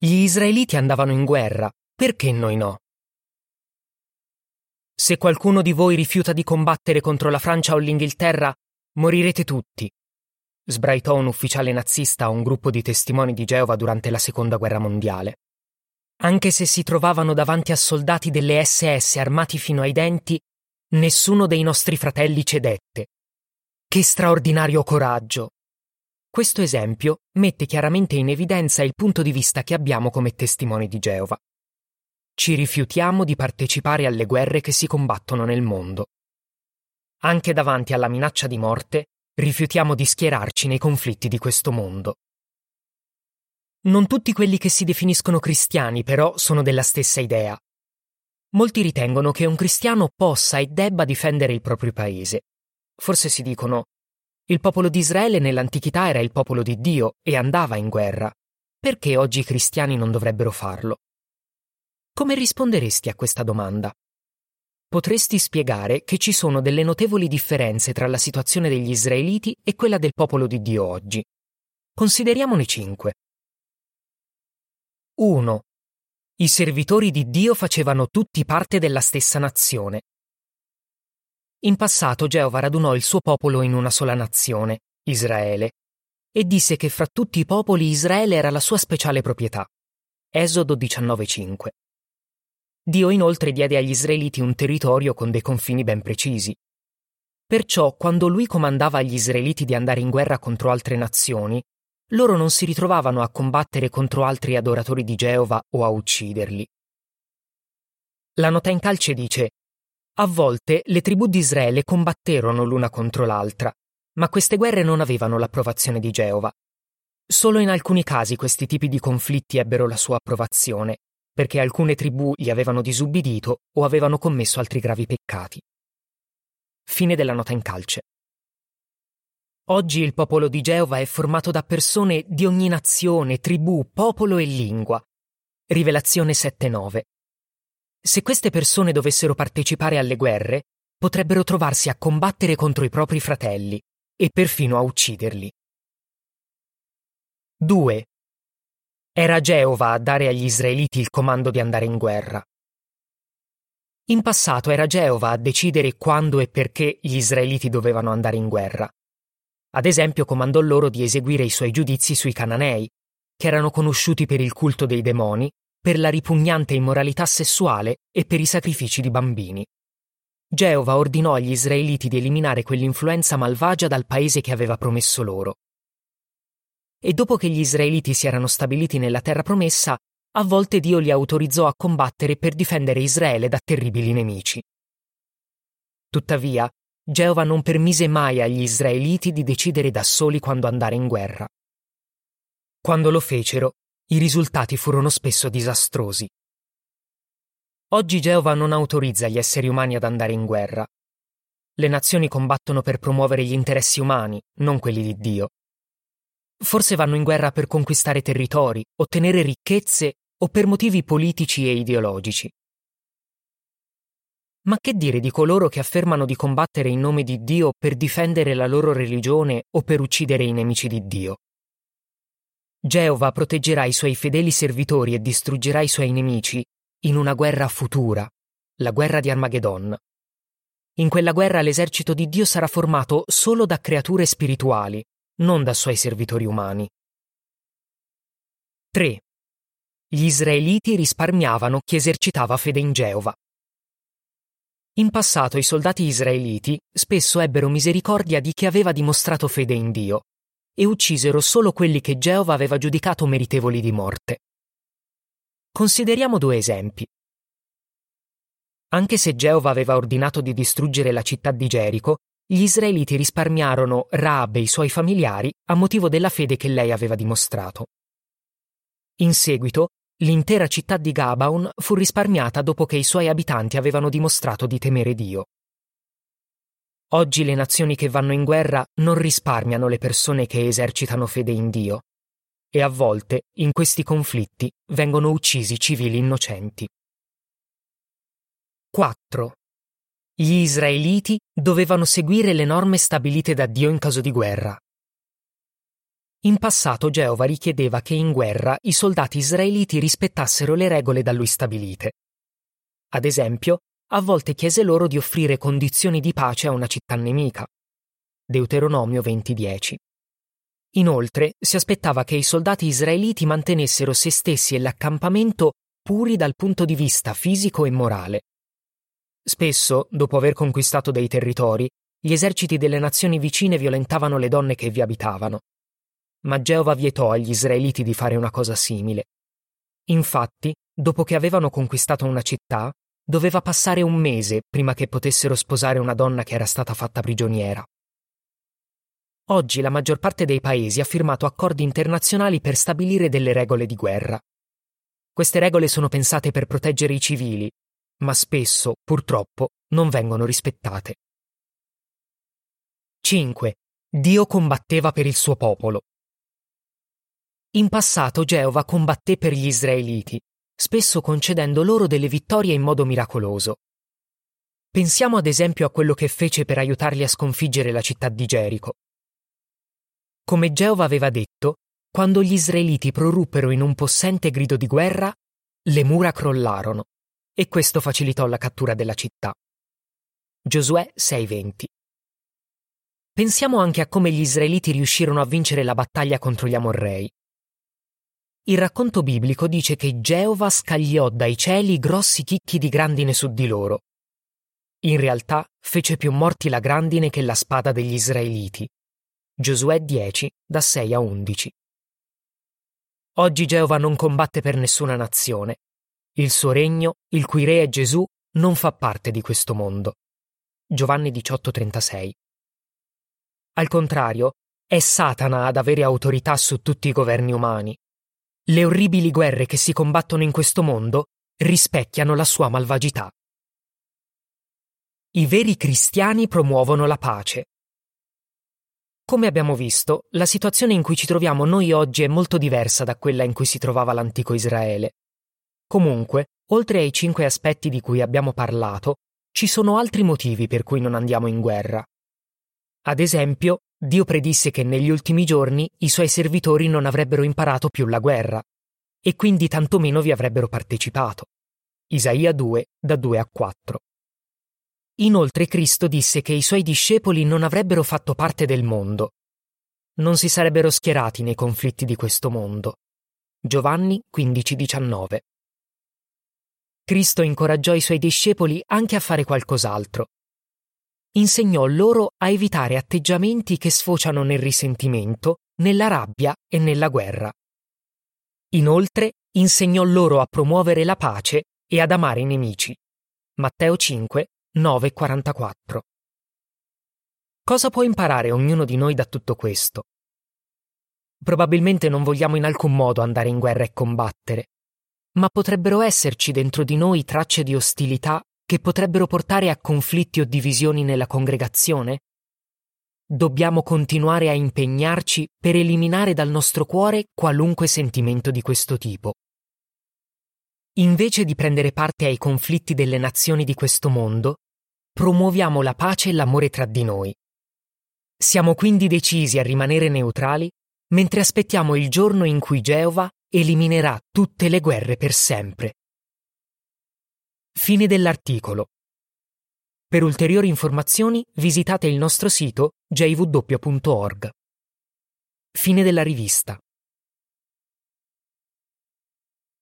Gli israeliti andavano in guerra, perché noi no? Se qualcuno di voi rifiuta di combattere contro la Francia o l'Inghilterra, morirete tutti, sbraitò un ufficiale nazista a un gruppo di testimoni di Geova durante la Seconda Guerra Mondiale. Anche se si trovavano davanti a soldati delle SS armati fino ai denti, nessuno dei nostri fratelli cedette. Che straordinario coraggio! Questo esempio mette chiaramente in evidenza il punto di vista che abbiamo come testimoni di Geova. Ci rifiutiamo di partecipare alle guerre che si combattono nel mondo. Anche davanti alla minaccia di morte, rifiutiamo di schierarci nei conflitti di questo mondo. Non tutti quelli che si definiscono cristiani, però, sono della stessa idea. Molti ritengono che un cristiano possa e debba difendere il proprio paese. Forse si dicono il popolo di Israele nell'antichità era il popolo di Dio e andava in guerra. Perché oggi i cristiani non dovrebbero farlo? Come risponderesti a questa domanda? Potresti spiegare che ci sono delle notevoli differenze tra la situazione degli israeliti e quella del popolo di Dio oggi. Consideriamone cinque. 1. I servitori di Dio facevano tutti parte della stessa nazione. In passato Geova radunò il suo popolo in una sola nazione, Israele, e disse che fra tutti i popoli Israele era la sua speciale proprietà. Esodo 19.5. Dio inoltre diede agli israeliti un territorio con dei confini ben precisi. Perciò, quando lui comandava agli israeliti di andare in guerra contro altre nazioni, loro non si ritrovavano a combattere contro altri adoratori di Geova o a ucciderli. La nota in calce dice A volte le tribù di Israele combatterono l'una contro l'altra, ma queste guerre non avevano l'approvazione di Geova. Solo in alcuni casi questi tipi di conflitti ebbero la sua approvazione, perché alcune tribù gli avevano disubbidito o avevano commesso altri gravi peccati. Fine della nota in calce. Oggi il popolo di Geova è formato da persone di ogni nazione, tribù, popolo e lingua. Rivelazione 7.9. Se queste persone dovessero partecipare alle guerre, potrebbero trovarsi a combattere contro i propri fratelli e perfino a ucciderli. 2. Era Geova a dare agli israeliti il comando di andare in guerra. In passato era Geova a decidere quando e perché gli israeliti dovevano andare in guerra. Ad esempio comandò loro di eseguire i suoi giudizi sui cananei, che erano conosciuti per il culto dei demoni, per la ripugnante immoralità sessuale e per i sacrifici di bambini. Geova ordinò agli israeliti di eliminare quell'influenza malvagia dal paese che aveva promesso loro e dopo che gli israeliti si erano stabiliti nella terra promessa, a volte Dio li autorizzò a combattere per difendere Israele da terribili nemici. Tuttavia, Geova non permise mai agli israeliti di decidere da soli quando andare in guerra. Quando lo fecero, i risultati furono spesso disastrosi. Oggi Geova non autorizza gli esseri umani ad andare in guerra. Le nazioni combattono per promuovere gli interessi umani, non quelli di Dio. Forse vanno in guerra per conquistare territori, ottenere ricchezze o per motivi politici e ideologici. Ma che dire di coloro che affermano di combattere in nome di Dio per difendere la loro religione o per uccidere i nemici di Dio? Geova proteggerà i suoi fedeli servitori e distruggerà i suoi nemici in una guerra futura, la guerra di Armageddon. In quella guerra l'esercito di Dio sarà formato solo da creature spirituali, non da suoi servitori umani. 3. Gli israeliti risparmiavano chi esercitava fede in Geova. In passato i soldati israeliti spesso ebbero misericordia di chi aveva dimostrato fede in Dio e uccisero solo quelli che Geova aveva giudicato meritevoli di morte. Consideriamo due esempi. Anche se Geova aveva ordinato di distruggere la città di Gerico, gli israeliti risparmiarono Raab e i suoi familiari a motivo della fede che lei aveva dimostrato. In seguito, l'intera città di Gabaon fu risparmiata dopo che i suoi abitanti avevano dimostrato di temere Dio. Oggi le nazioni che vanno in guerra non risparmiano le persone che esercitano fede in Dio, e a volte, in questi conflitti, vengono uccisi civili innocenti. 4. Gli israeliti dovevano seguire le norme stabilite da Dio in caso di guerra. In passato Geova richiedeva che in guerra i soldati israeliti rispettassero le regole da lui stabilite. Ad esempio, a volte chiese loro di offrire condizioni di pace a una città nemica. Deuteronomio 20:10. Inoltre, si aspettava che i soldati israeliti mantenessero se stessi e l'accampamento puri dal punto di vista fisico e morale. Spesso, dopo aver conquistato dei territori, gli eserciti delle nazioni vicine violentavano le donne che vi abitavano ma Geova vietò agli israeliti di fare una cosa simile. Infatti, dopo che avevano conquistato una città, doveva passare un mese prima che potessero sposare una donna che era stata fatta prigioniera. Oggi la maggior parte dei paesi ha firmato accordi internazionali per stabilire delle regole di guerra. Queste regole sono pensate per proteggere i civili, ma spesso, purtroppo, non vengono rispettate. 5. Dio combatteva per il suo popolo. In passato Geova combatté per gli israeliti, spesso concedendo loro delle vittorie in modo miracoloso. Pensiamo ad esempio a quello che fece per aiutarli a sconfiggere la città di Gerico. Come Geova aveva detto, quando gli israeliti proruppero in un possente grido di guerra, le mura crollarono e questo facilitò la cattura della città. Giosuè 6:20 Pensiamo anche a come gli israeliti riuscirono a vincere la battaglia contro gli Amorrei. Il racconto biblico dice che Geova scagliò dai cieli grossi chicchi di grandine su di loro. In realtà fece più morti la grandine che la spada degli israeliti. Giosuè 10, da 6 a 11. Oggi Geova non combatte per nessuna nazione. Il suo regno, il cui re è Gesù, non fa parte di questo mondo. Giovanni 18:36. Al contrario, è Satana ad avere autorità su tutti i governi umani. Le orribili guerre che si combattono in questo mondo rispecchiano la sua malvagità. I veri cristiani promuovono la pace. Come abbiamo visto, la situazione in cui ci troviamo noi oggi è molto diversa da quella in cui si trovava l'antico Israele. Comunque, oltre ai cinque aspetti di cui abbiamo parlato, ci sono altri motivi per cui non andiamo in guerra. Ad esempio, Dio predisse che negli ultimi giorni i suoi servitori non avrebbero imparato più la guerra e quindi tantomeno vi avrebbero partecipato. Isaia 2, da 2 a 4. Inoltre Cristo disse che i suoi discepoli non avrebbero fatto parte del mondo. Non si sarebbero schierati nei conflitti di questo mondo. Giovanni 15:19. Cristo incoraggiò i suoi discepoli anche a fare qualcos'altro insegnò loro a evitare atteggiamenti che sfociano nel risentimento, nella rabbia e nella guerra. Inoltre, insegnò loro a promuovere la pace e ad amare i nemici. Matteo 5, 9 44. Cosa può imparare ognuno di noi da tutto questo? Probabilmente non vogliamo in alcun modo andare in guerra e combattere, ma potrebbero esserci dentro di noi tracce di ostilità che potrebbero portare a conflitti o divisioni nella congregazione? Dobbiamo continuare a impegnarci per eliminare dal nostro cuore qualunque sentimento di questo tipo. Invece di prendere parte ai conflitti delle nazioni di questo mondo, promuoviamo la pace e l'amore tra di noi. Siamo quindi decisi a rimanere neutrali mentre aspettiamo il giorno in cui Geova eliminerà tutte le guerre per sempre. Fine dell'articolo. Per ulteriori informazioni visitate il nostro sito jw.org. Fine della rivista.